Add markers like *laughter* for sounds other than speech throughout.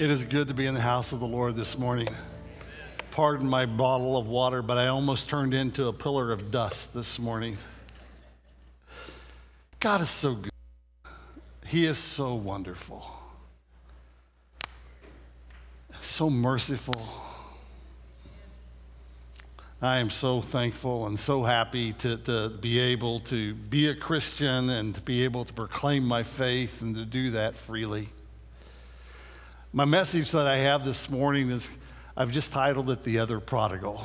It is good to be in the house of the Lord this morning. Pardon my bottle of water, but I almost turned into a pillar of dust this morning. God is so good. He is so wonderful, so merciful. I am so thankful and so happy to, to be able to be a Christian and to be able to proclaim my faith and to do that freely. My message that I have this morning is I've just titled it The Other Prodigal.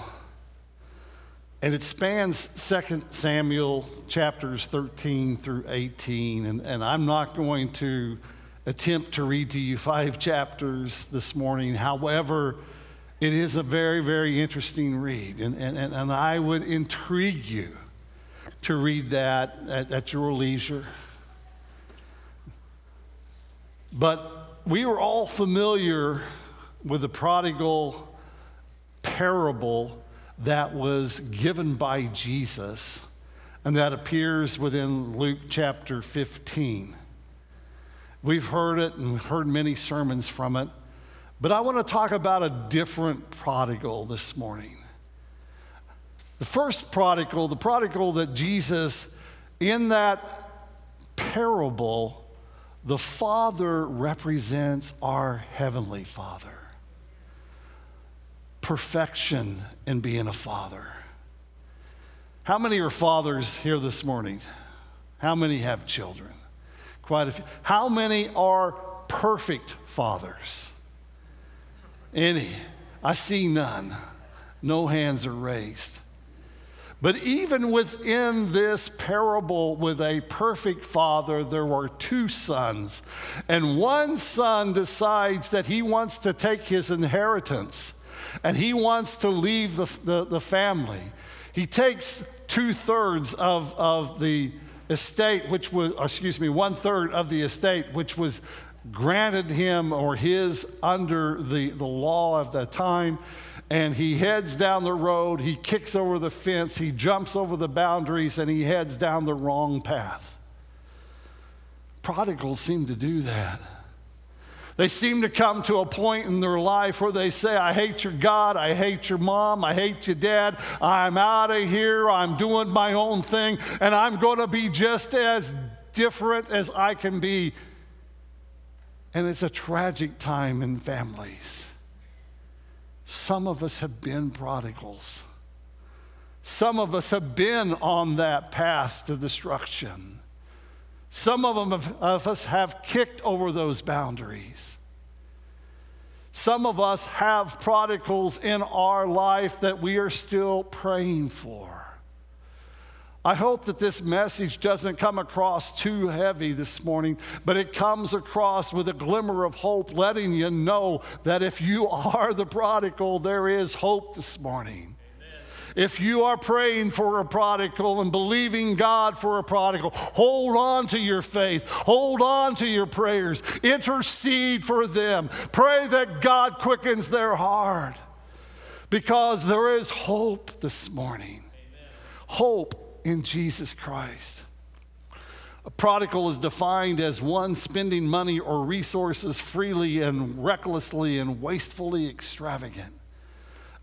And it spans 2 Samuel chapters 13 through 18. And, and I'm not going to attempt to read to you five chapters this morning. However, it is a very, very interesting read. And, and, and I would intrigue you to read that at, at your leisure. But we were all familiar with the prodigal parable that was given by Jesus and that appears within Luke chapter 15. We've heard it and heard many sermons from it, but I want to talk about a different prodigal this morning. The first prodigal, the prodigal that Jesus, in that parable, the Father represents our Heavenly Father. Perfection in being a father. How many are fathers here this morning? How many have children? Quite a few. How many are perfect fathers? Any? I see none. No hands are raised. But even within this parable with a perfect father, there were two sons. And one son decides that he wants to take his inheritance and he wants to leave the, the, the family. He takes two thirds of, of the estate, which was, excuse me, one third of the estate, which was granted him or his under the, the law of the time and he heads down the road, he kicks over the fence, he jumps over the boundaries, and he heads down the wrong path. Prodigals seem to do that. They seem to come to a point in their life where they say, I hate your God, I hate your mom, I hate your dad, I'm out of here, I'm doing my own thing, and I'm going to be just as different as I can be. And it's a tragic time in families. Some of us have been prodigals. Some of us have been on that path to destruction. Some of, have, of us have kicked over those boundaries. Some of us have prodigals in our life that we are still praying for. I hope that this message doesn't come across too heavy this morning, but it comes across with a glimmer of hope, letting you know that if you are the prodigal, there is hope this morning. If you are praying for a prodigal and believing God for a prodigal, hold on to your faith, hold on to your prayers, intercede for them, pray that God quickens their heart because there is hope this morning. Amen. Hope in Jesus Christ. A prodigal is defined as one spending money or resources freely and recklessly and wastefully extravagant.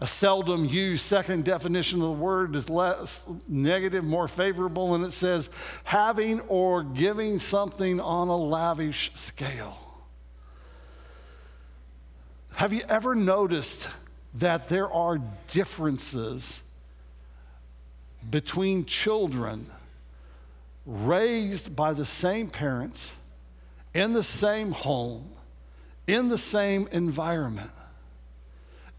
A seldom used second definition of the word is less negative, more favorable, and it says having or giving something on a lavish scale. Have you ever noticed that there are differences between children raised by the same parents, in the same home, in the same environment.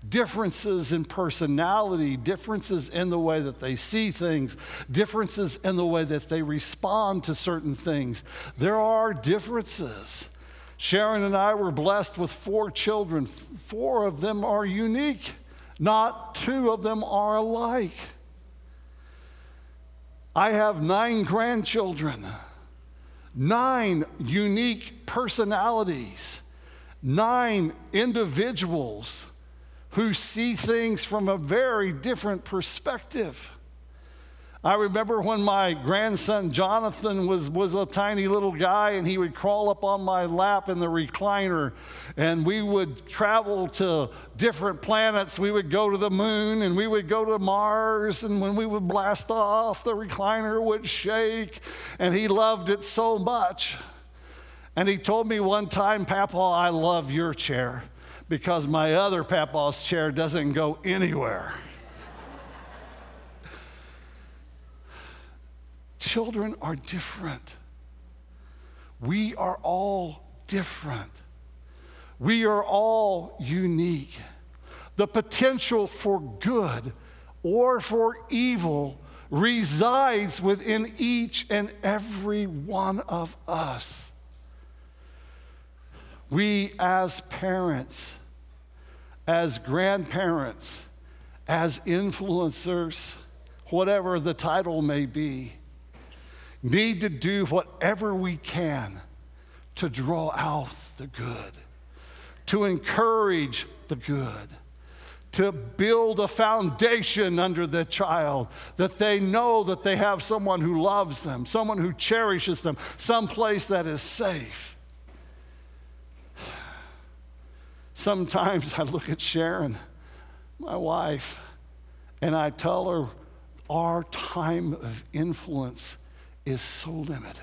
Differences in personality, differences in the way that they see things, differences in the way that they respond to certain things. There are differences. Sharon and I were blessed with four children. Four of them are unique, not two of them are alike. I have nine grandchildren, nine unique personalities, nine individuals who see things from a very different perspective. I remember when my grandson Jonathan was, was a tiny little guy and he would crawl up on my lap in the recliner and we would travel to different planets. We would go to the moon and we would go to Mars and when we would blast off, the recliner would shake and he loved it so much. And he told me one time, Papa, I love your chair because my other Papa's chair doesn't go anywhere. Children are different. We are all different. We are all unique. The potential for good or for evil resides within each and every one of us. We, as parents, as grandparents, as influencers, whatever the title may be, need to do whatever we can to draw out the good, to encourage the good, to build a foundation under the child that they know that they have someone who loves them, someone who cherishes them, some place that is safe. Sometimes I look at Sharon, my wife, and I tell her our time of influence is so limited.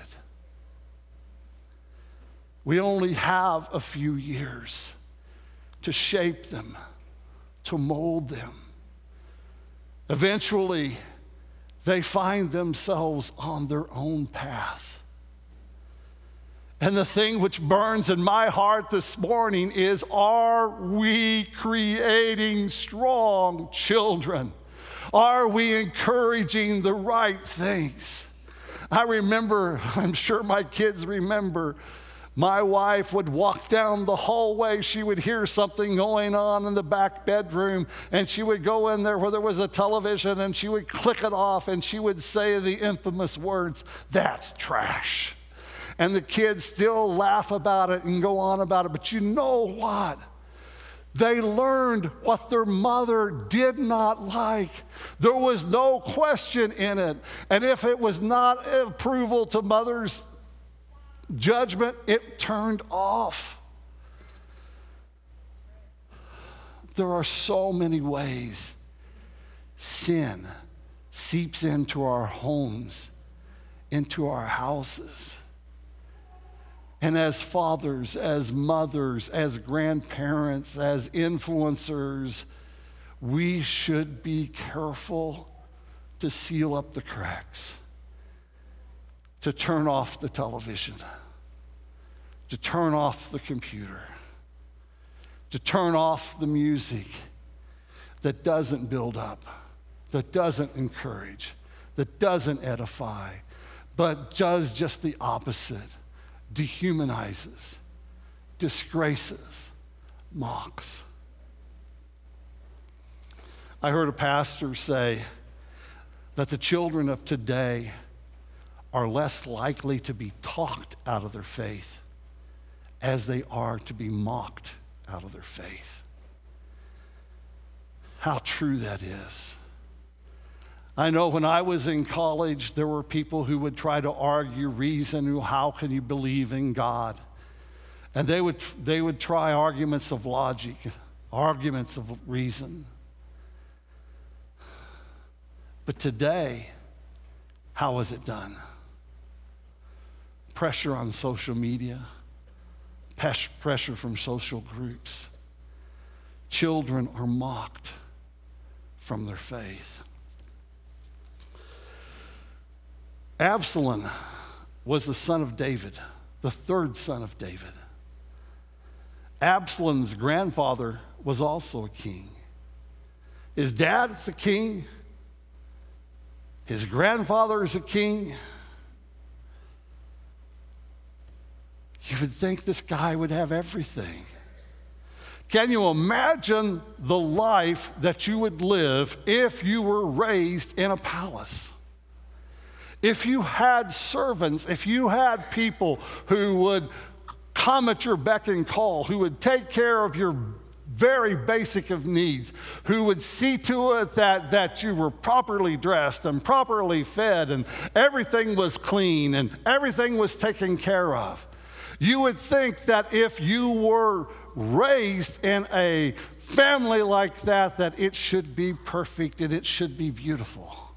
We only have a few years to shape them, to mold them. Eventually, they find themselves on their own path. And the thing which burns in my heart this morning is are we creating strong children? Are we encouraging the right things? I remember, I'm sure my kids remember, my wife would walk down the hallway. She would hear something going on in the back bedroom, and she would go in there where there was a television and she would click it off and she would say the infamous words, That's trash. And the kids still laugh about it and go on about it. But you know what? They learned what their mother did not like. There was no question in it. And if it was not approval to mother's judgment, it turned off. There are so many ways sin seeps into our homes, into our houses. And as fathers, as mothers, as grandparents, as influencers, we should be careful to seal up the cracks, to turn off the television, to turn off the computer, to turn off the music that doesn't build up, that doesn't encourage, that doesn't edify, but does just the opposite dehumanizes, disgraces, mocks. I heard a pastor say that the children of today are less likely to be talked out of their faith as they are to be mocked out of their faith. How true that is. I know when I was in college, there were people who would try to argue, reason, how can you believe in God? And they would, they would try arguments of logic, arguments of reason. But today, how is it done? Pressure on social media, pressure from social groups. Children are mocked from their faith. Absalom was the son of David, the third son of David. Absalom's grandfather was also a king. His dad's a king. His grandfather is a king. You would think this guy would have everything. Can you imagine the life that you would live if you were raised in a palace? If you had servants, if you had people who would come at your beck and call, who would take care of your very basic of needs, who would see to it that, that you were properly dressed and properly fed and everything was clean and everything was taken care of. You would think that if you were raised in a family like that, that it should be perfect and it should be beautiful.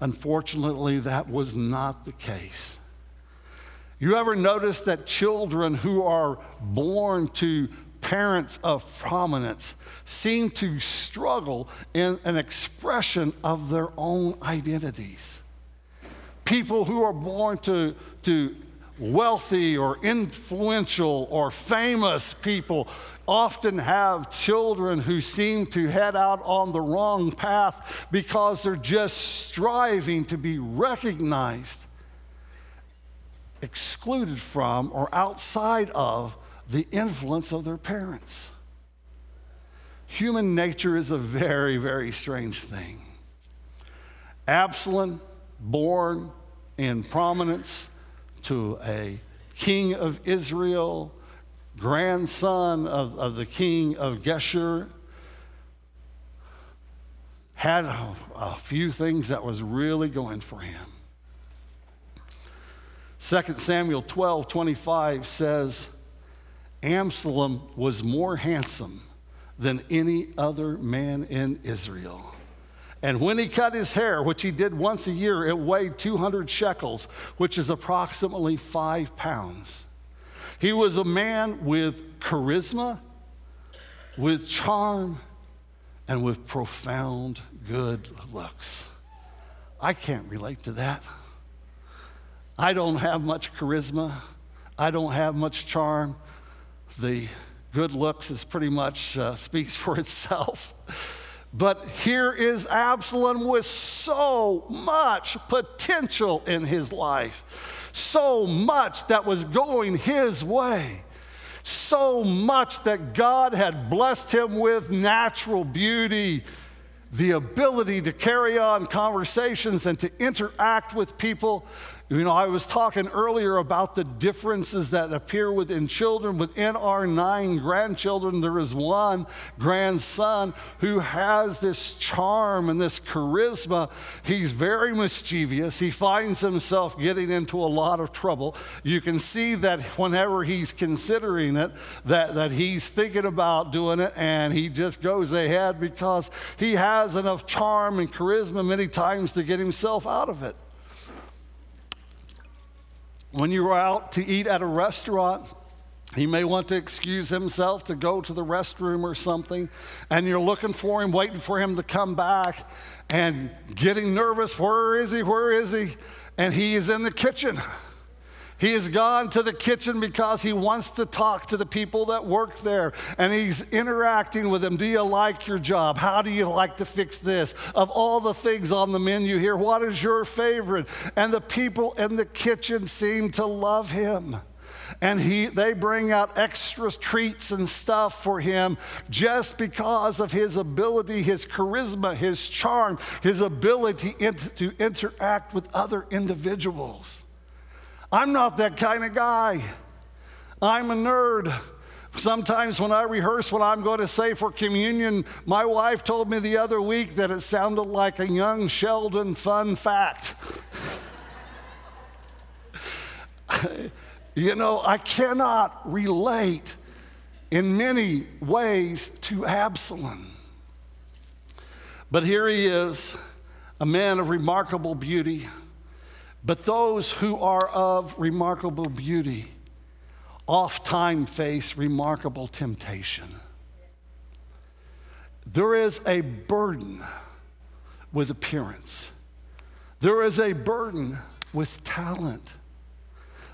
Unfortunately, that was not the case. You ever notice that children who are born to parents of prominence seem to struggle in an expression of their own identities? People who are born to, to wealthy or influential or famous people often have children who seem to head out on the wrong path because they're just striving to be recognized excluded from or outside of the influence of their parents. Human nature is a very, very strange thing. Absalom, born in prominence to a king of Israel, grandson of, of the king of Geshur, had a, a few things that was really going for him. 2 Samuel 12 25 says, Absalom was more handsome than any other man in Israel. And when he cut his hair, which he did once a year, it weighed 200 shekels, which is approximately five pounds. He was a man with charisma, with charm, and with profound good looks. I can't relate to that. I don't have much charisma. I don't have much charm. The good looks is pretty much uh, speaks for itself. But here is Absalom with so much potential in his life, so much that was going his way, so much that God had blessed him with natural beauty, the ability to carry on conversations and to interact with people. You know, I was talking earlier about the differences that appear within children. Within our nine grandchildren, there is one grandson who has this charm and this charisma. He's very mischievous. He finds himself getting into a lot of trouble. You can see that whenever he's considering it, that, that he's thinking about doing it and he just goes ahead because he has enough charm and charisma many times to get himself out of it. When you're out to eat at a restaurant, he may want to excuse himself to go to the restroom or something, and you're looking for him, waiting for him to come back, and getting nervous. Where is he? Where is he? And he is in the kitchen. He has gone to the kitchen because he wants to talk to the people that work there and he's interacting with them. Do you like your job? How do you like to fix this? Of all the things on the menu here, what is your favorite? And the people in the kitchen seem to love him and he, they bring out extra treats and stuff for him just because of his ability, his charisma, his charm, his ability to interact with other individuals. I'm not that kind of guy. I'm a nerd. Sometimes when I rehearse what I'm going to say for communion, my wife told me the other week that it sounded like a young Sheldon fun fact. *laughs* you know, I cannot relate in many ways to Absalom. But here he is, a man of remarkable beauty but those who are of remarkable beauty oft time face remarkable temptation. There is a burden with appearance. There is a burden with talent.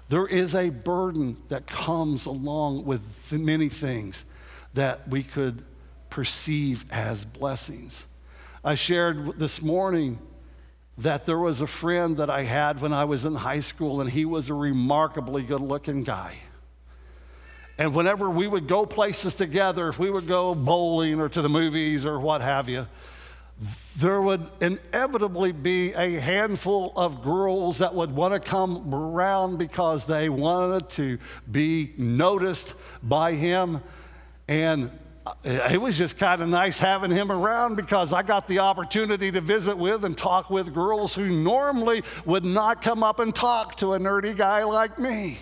There is a burden that comes along with many things that we could perceive as blessings. I shared this morning that there was a friend that I had when I was in high school, and he was a remarkably good looking guy. And whenever we would go places together, if we would go bowling or to the movies or what have you, there would inevitably be a handful of girls that would want to come around because they wanted to be noticed by him. And Uh, it was just kind of nice having him around because I got the opportunity to visit with and talk with girls who normally would not come up and talk to a nerdy guy like me.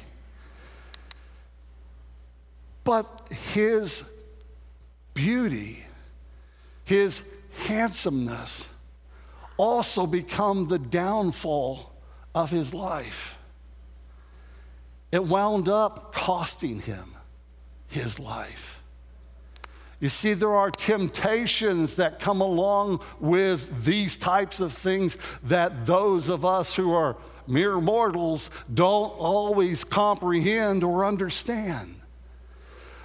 But his beauty, his handsomeness also become the downfall of his life. It wound up costing him his life. You see, there are temptations that come along with these types of things that those of us who are mere mortals don't always comprehend or understand.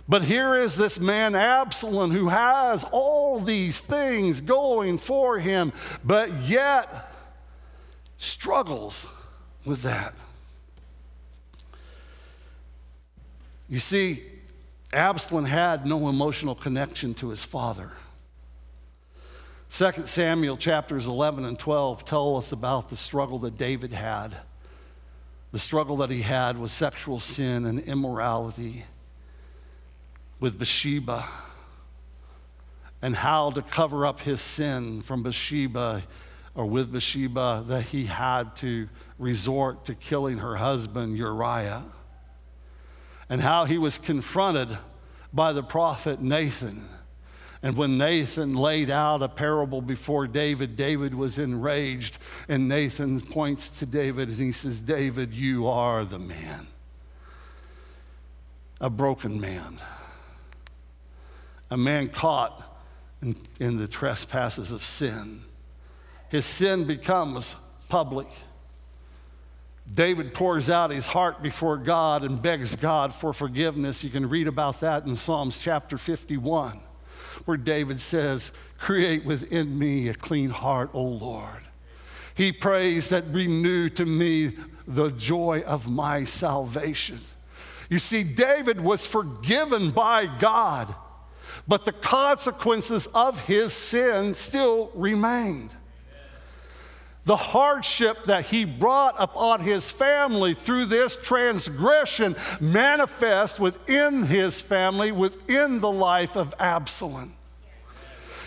But here is this man, Absalom, who has all these things going for him, but yet struggles with that. You see, Absalom had no emotional connection to his father. 2 Samuel chapters 11 and 12 tell us about the struggle that David had. The struggle that he had with sexual sin and immorality with Bathsheba and how to cover up his sin from Bathsheba or with Bathsheba that he had to resort to killing her husband Uriah and how he was confronted by the prophet Nathan. And when Nathan laid out a parable before David, David was enraged. And Nathan points to David and he says, David, you are the man, a broken man, a man caught in, in the trespasses of sin. His sin becomes public. David pours out his heart before God and begs God for forgiveness. You can read about that in Psalms chapter 51, where David says, Create within me a clean heart, O Lord. He prays that renew to me the joy of my salvation. You see, David was forgiven by God, but the consequences of his sin still remained the hardship that he brought upon his family through this transgression manifest within his family, within the life of Absalom.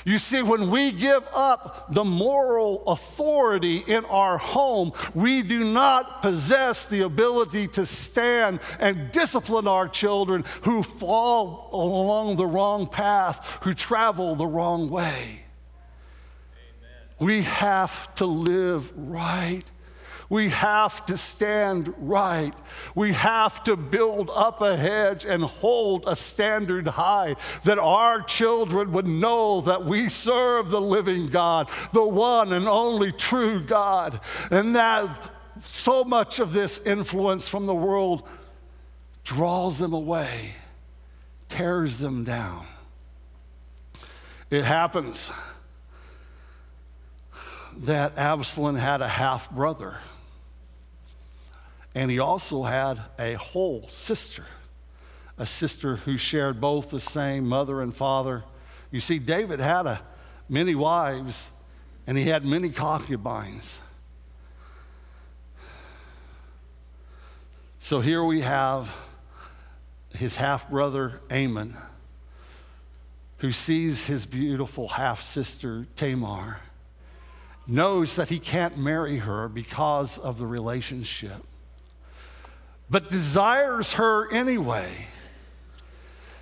You see, when we give up the moral authority in our home, we do not possess the ability to stand and discipline our children who fall along the wrong path, who travel the wrong way. We have to live right. We have to stand right. We have to build up a hedge and hold a standard high that our children would know that we serve the living God, the one and only true God, and that so much of this influence from the world draws them away, tears them down. It happens that Absalom had a half brother. And he also had a whole sister, a sister who shared both the same mother and father. You see, David had a, many wives and he had many concubines. So here we have his half brother Amnon, who sees his beautiful half sister Tamar knows that he can't marry her because of the relationship, but desires her anyway.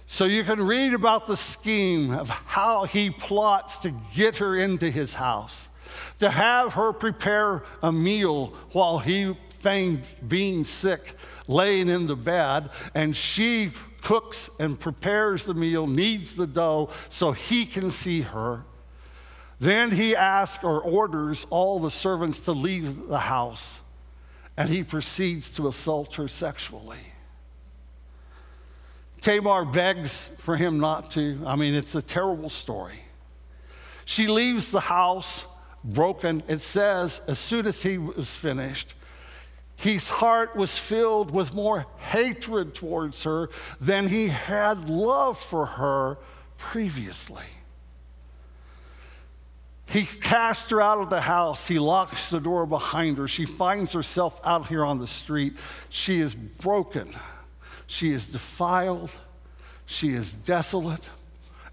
So you can read about the scheme of how he plots to get her into his house, to have her prepare a meal while he feigned being sick, laying in the bed, and she cooks and prepares the meal, kneads the dough so he can see her. Then he asks or orders all the servants to leave the house, and he proceeds to assault her sexually. Tamar begs for him not to. I mean, it's a terrible story. She leaves the house broken. It says, as soon as he was finished, his heart was filled with more hatred towards her than he had love for her previously. He casts her out of the house. He locks the door behind her. She finds herself out here on the street. She is broken. She is defiled. She is desolate,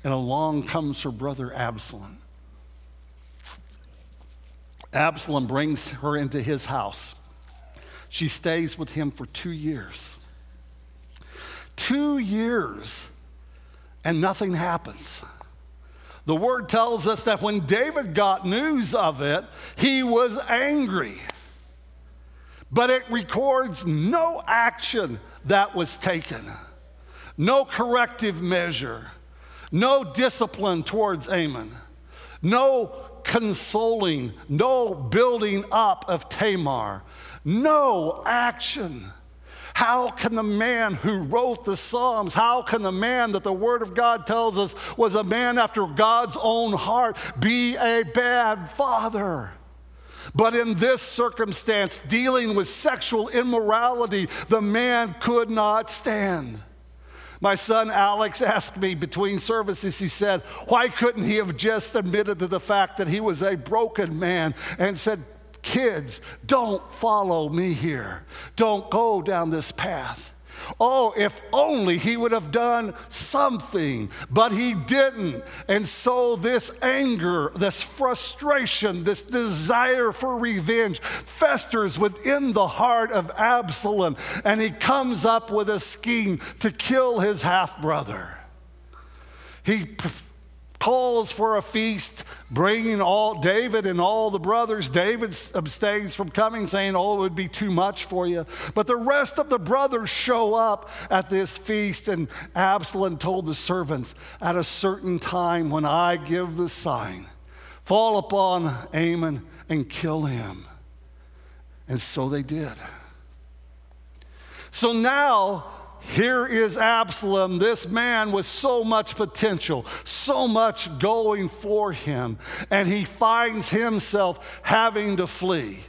and along comes her brother Absalom. Absalom brings her into his house. She stays with him for two years. Two years, and nothing happens. The word tells us that when David got news of it, he was angry. But it records no action that was taken, no corrective measure, no discipline towards Amnon, no consoling, no building up of Tamar, no action. How can the man who wrote the Psalms, how can the man that the Word of God tells us was a man after God's own heart be a bad father? But in this circumstance, dealing with sexual immorality, the man could not stand. My son Alex asked me between services, he said, Why couldn't he have just admitted to the fact that he was a broken man and said, Kids, don't follow me here. Don't go down this path. Oh, if only he would have done something, but he didn't. And so, this anger, this frustration, this desire for revenge festers within the heart of Absalom, and he comes up with a scheme to kill his half brother. He calls for a feast, bringing all David and all the brothers. David abstains from coming, saying, Oh, it would be too much for you. But the rest of the brothers show up at this feast, and Absalom told the servants, At a certain time, when I give the sign, fall upon Amnon and kill him. And so they did. So now, here is Absalom, this man with so much potential, so much going for him, and he finds himself having to flee.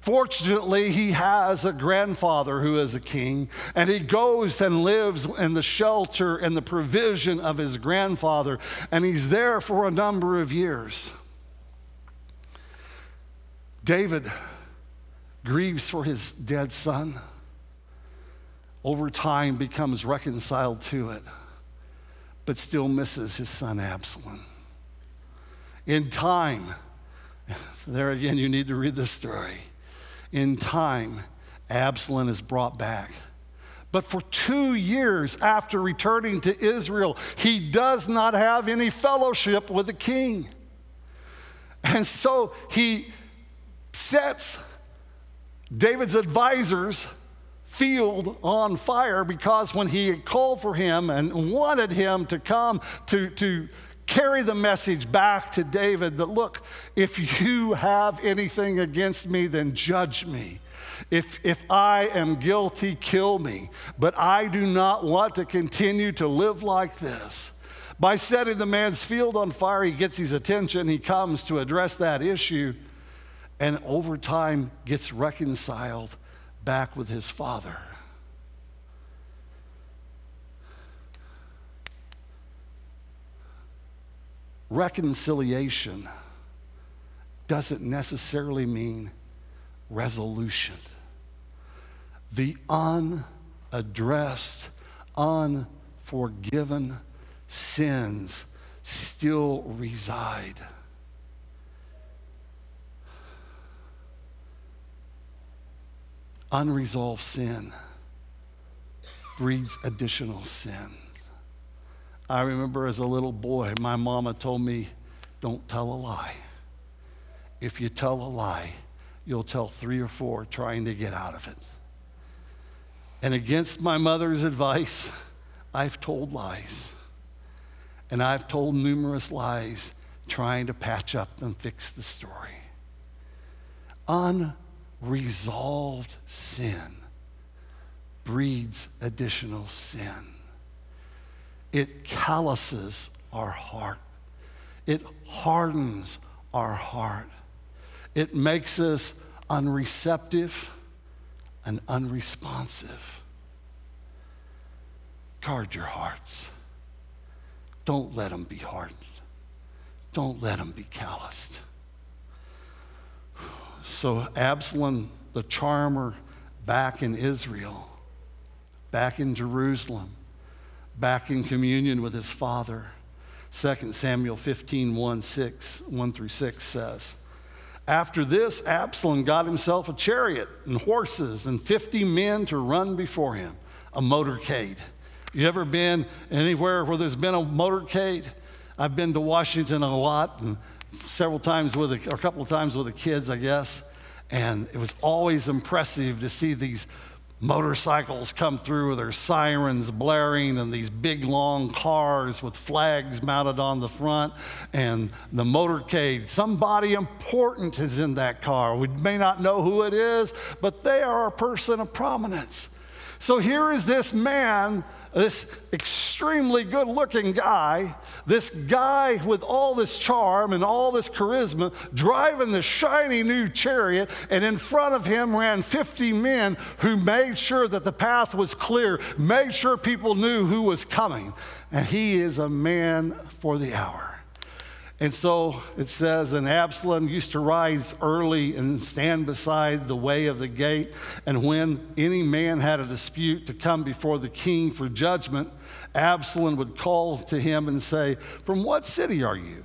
Fortunately, he has a grandfather who is a king, and he goes and lives in the shelter and the provision of his grandfather, and he's there for a number of years. David grieves for his dead son over time becomes reconciled to it, but still misses his son Absalom. In time, *laughs* there again, you need to read this story. In time, Absalom is brought back. But for two years after returning to Israel, he does not have any fellowship with the king. And so he sets David's advisors field on fire because when he had called for him and wanted him to come to, to carry the message back to David that, look, if you have anything against me, then judge me. If, if I am guilty, kill me. But I do not want to continue to live like this. By setting the man's field on fire, he gets his attention. He comes to address that issue and over time gets reconciled back with his father. Reconciliation doesn't necessarily mean resolution. The unaddressed, unforgiven sins still reside. Unresolved sin breeds additional sin. I remember as a little boy, my mama told me, don't tell a lie. If you tell a lie, you'll tell three or four trying to get out of it. And against my mother's advice, I've told lies. And I've told numerous lies trying to patch up and fix the story. Un resolved sin breeds additional sin. It calluses our heart, it hardens our heart, it makes us unreceptive and unresponsive. Guard your hearts. Don't let them be hardened. Don't let them be calloused. So Absalom, the charmer, back in Israel, back in Jerusalem, back in communion with his father. 2 Samuel 15, 1, 6, 1 through 6 says, After this, Absalom got himself a chariot and horses and 50 men to run before him, a motorcade. You ever been anywhere where there's been a motorcade? I've been to Washington a lot and several times with, a, or a couple of times with the kids, I guess. And it was always impressive to see these motorcycles come through with their sirens blaring and these big long cars with flags mounted on the front and the motorcade. Somebody important is in that car. We may not know who it is, but they are a person of prominence. So here is this man this extremely good looking guy, this guy with all this charm and all this charisma, driving the shiny new chariot, and in front of him ran 50 men who made sure that the path was clear, made sure people knew who was coming. And he is a man for the hour. And so it says, and Absalom used to rise early and stand beside the way of the gate. And when any man had a dispute to come before the king for judgment, Absalom would call to him and say, From what city are you?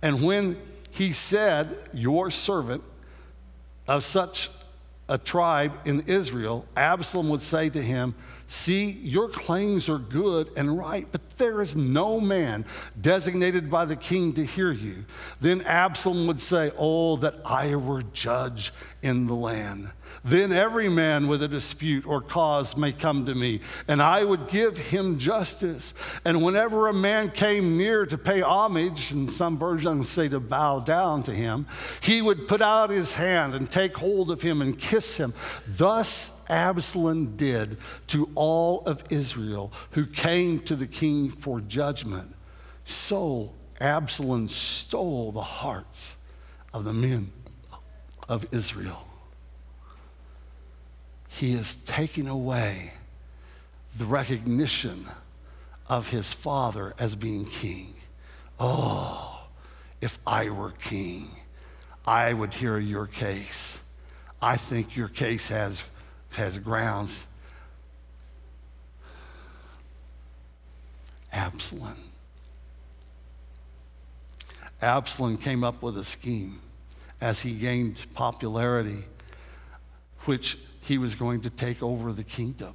And when he said, Your servant of such a tribe in Israel, Absalom would say to him, See, your claims are good and right, but there is no man designated by the king to hear you. Then Absalom would say, Oh, that I were judge in the land. Then every man with a dispute or cause may come to me, and I would give him justice. And whenever a man came near to pay homage, and some versions say to bow down to him, he would put out his hand and take hold of him and kiss him. Thus Absalom did to all of Israel who came to the king for judgment. So Absalom stole the hearts of the men of Israel. He is taking away the recognition of his father as being king. Oh, if I were king, I would hear your case. I think your case has has grounds. Absalom. Absalom came up with a scheme as he gained popularity, which he was going to take over the kingdom.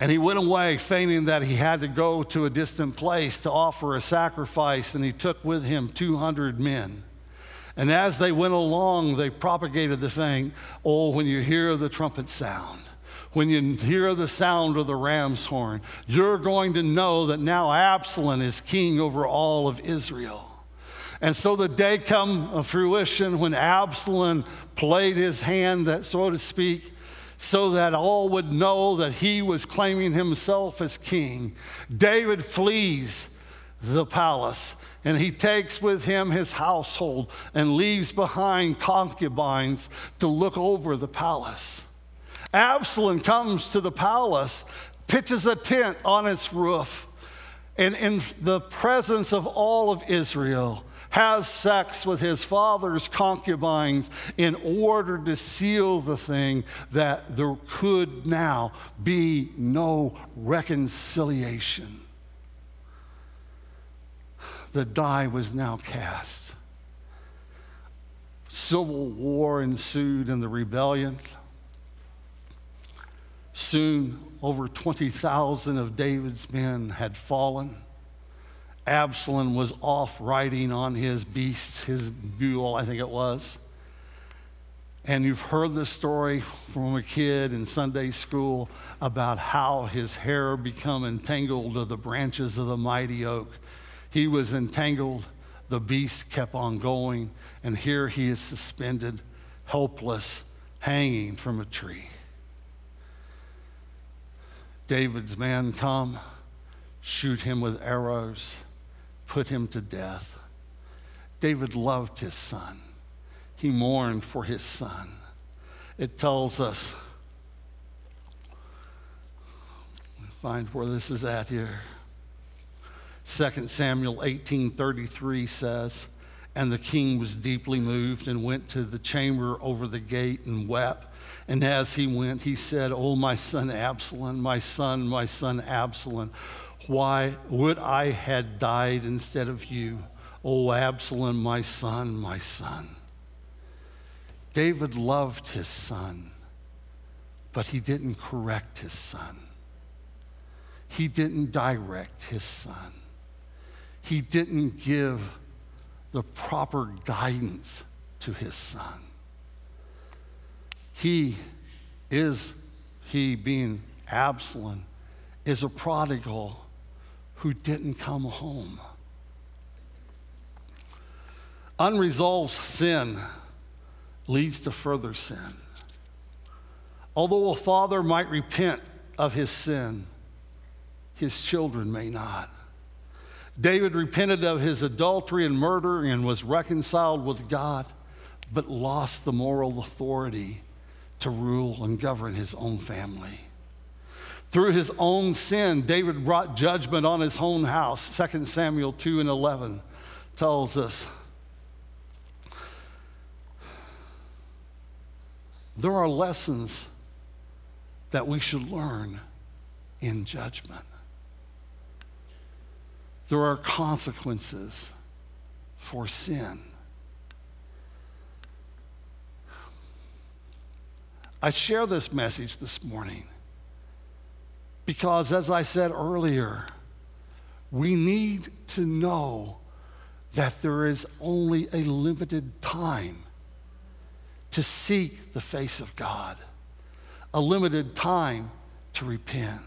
And he went away, feigning that he had to go to a distant place to offer a sacrifice, and he took with him 200 men. And as they went along, they propagated the thing oh, when you hear the trumpet sound, when you hear the sound of the ram's horn, you're going to know that now Absalom is king over all of Israel. And so the day come of fruition when Absalom played his hand, so to speak, so that all would know that he was claiming himself as king. David flees the palace and he takes with him his household and leaves behind concubines to look over the palace. Absalom comes to the palace, pitches a tent on its roof, and in the presence of all of Israel, has sex with his father's concubines in order to seal the thing that there could now be no reconciliation the die was now cast. Civil war ensued in the rebellion. Soon, over 20,000 of David's men had fallen. Absalom was off riding on his beast, his mule, I think it was. And you've heard the story from a kid in Sunday school about how his hair become entangled to the branches of the mighty oak he was entangled, the beast kept on going, and here he is suspended, helpless, hanging from a tree. David's men come, shoot him with arrows, put him to death. David loved his son. He mourned for his son. It tells us, find where this is at here. 2 Samuel 18:33 says, And the king was deeply moved and went to the chamber over the gate and wept. And as he went, he said, Oh, my son Absalom, my son, my son Absalom, why would I had died instead of you? Oh, Absalom, my son, my son. David loved his son, but he didn't correct his son. He didn't direct his son. He didn't give the proper guidance to his son. He is, he being Absalom, is a prodigal who didn't come home. Unresolved sin leads to further sin. Although a father might repent of his sin, his children may not. David repented of his adultery and murder and was reconciled with God, but lost the moral authority to rule and govern his own family. Through his own sin, David brought judgment on his own house. 2 Samuel 2 and 11 tells us. There are lessons that we should learn in judgment. There are consequences for sin. I share this message this morning because, as I said earlier, we need to know that there is only a limited time to seek the face of God, a limited time to repent.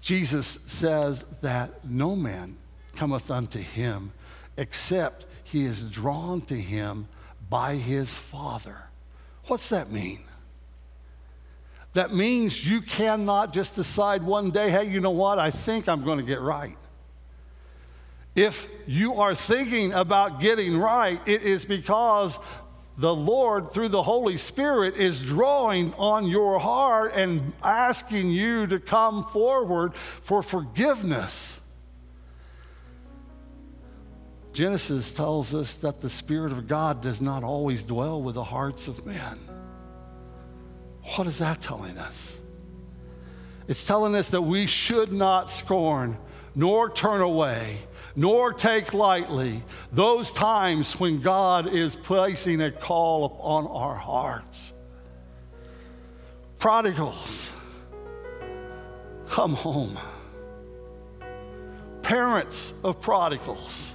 Jesus says that no man cometh unto him except he is drawn to him by his Father. What's that mean? That means you cannot just decide one day, hey, you know what? I think I'm going to get right. If you are thinking about getting right, it is because the Lord, through the Holy Spirit, is drawing on your heart and asking you to come forward for forgiveness. Genesis tells us that the Spirit of God does not always dwell with the hearts of men. What is that telling us? It's telling us that we should not scorn nor turn away nor take lightly those times when God is placing a call upon our hearts. Prodigals, come home. Parents of prodigals,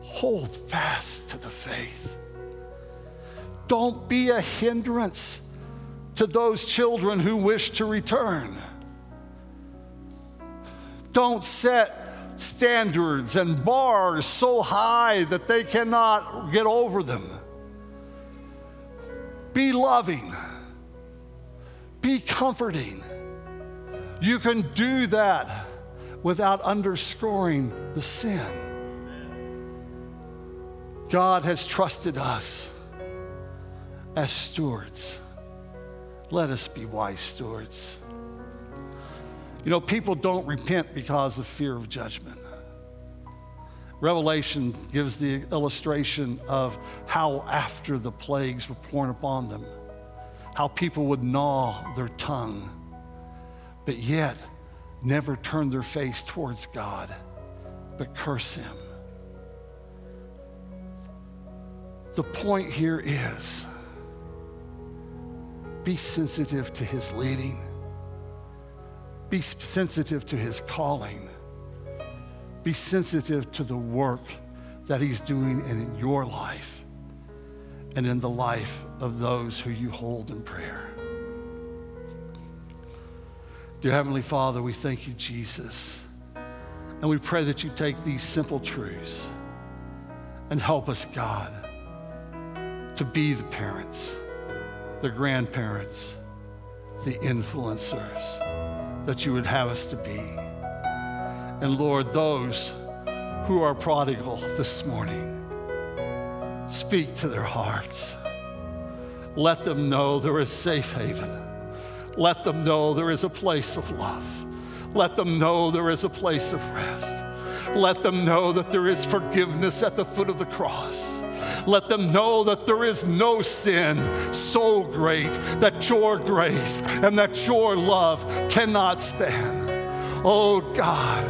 hold fast to the faith. Don't be a hindrance to those children who wish to return. Don't set standards and bars so high that they cannot get over them. Be loving, be comforting. You can do that without underscoring the sin. God has trusted us as stewards. Let us be wise stewards. You know, people don't repent because of fear of judgment. Revelation gives the illustration of how, after the plagues were poured upon them, how people would gnaw their tongue, but yet never turn their face towards God, but curse Him. The point here is be sensitive to His leading be sensitive to his calling. Be sensitive to the work that he's doing in your life and in the life of those who you hold in prayer. Dear Heavenly Father, we thank you, Jesus. And we pray that you take these simple truths and help us, God, to be the parents, the grandparents, the influencers that you would have us to be. And Lord, those who are prodigal this morning, speak to their hearts. Let them know there is safe haven. Let them know there is a place of love. Let them know there is a place of rest. Let them know that there is forgiveness at the foot of the cross. Let them know that there is no sin so great that your grace and that your love cannot span. Oh God,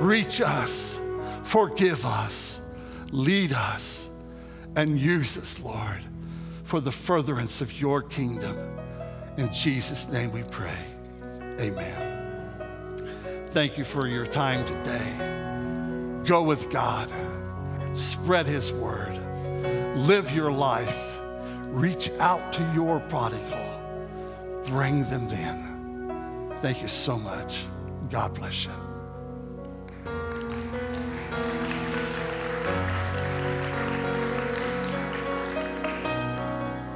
reach us, forgive us, lead us, and use us, Lord, for the furtherance of your kingdom. In Jesus' name we pray. Amen. Thank you for your time today. Go with God, spread His word, live your life, reach out to your prodigal, bring them in. Thank you so much. God bless you.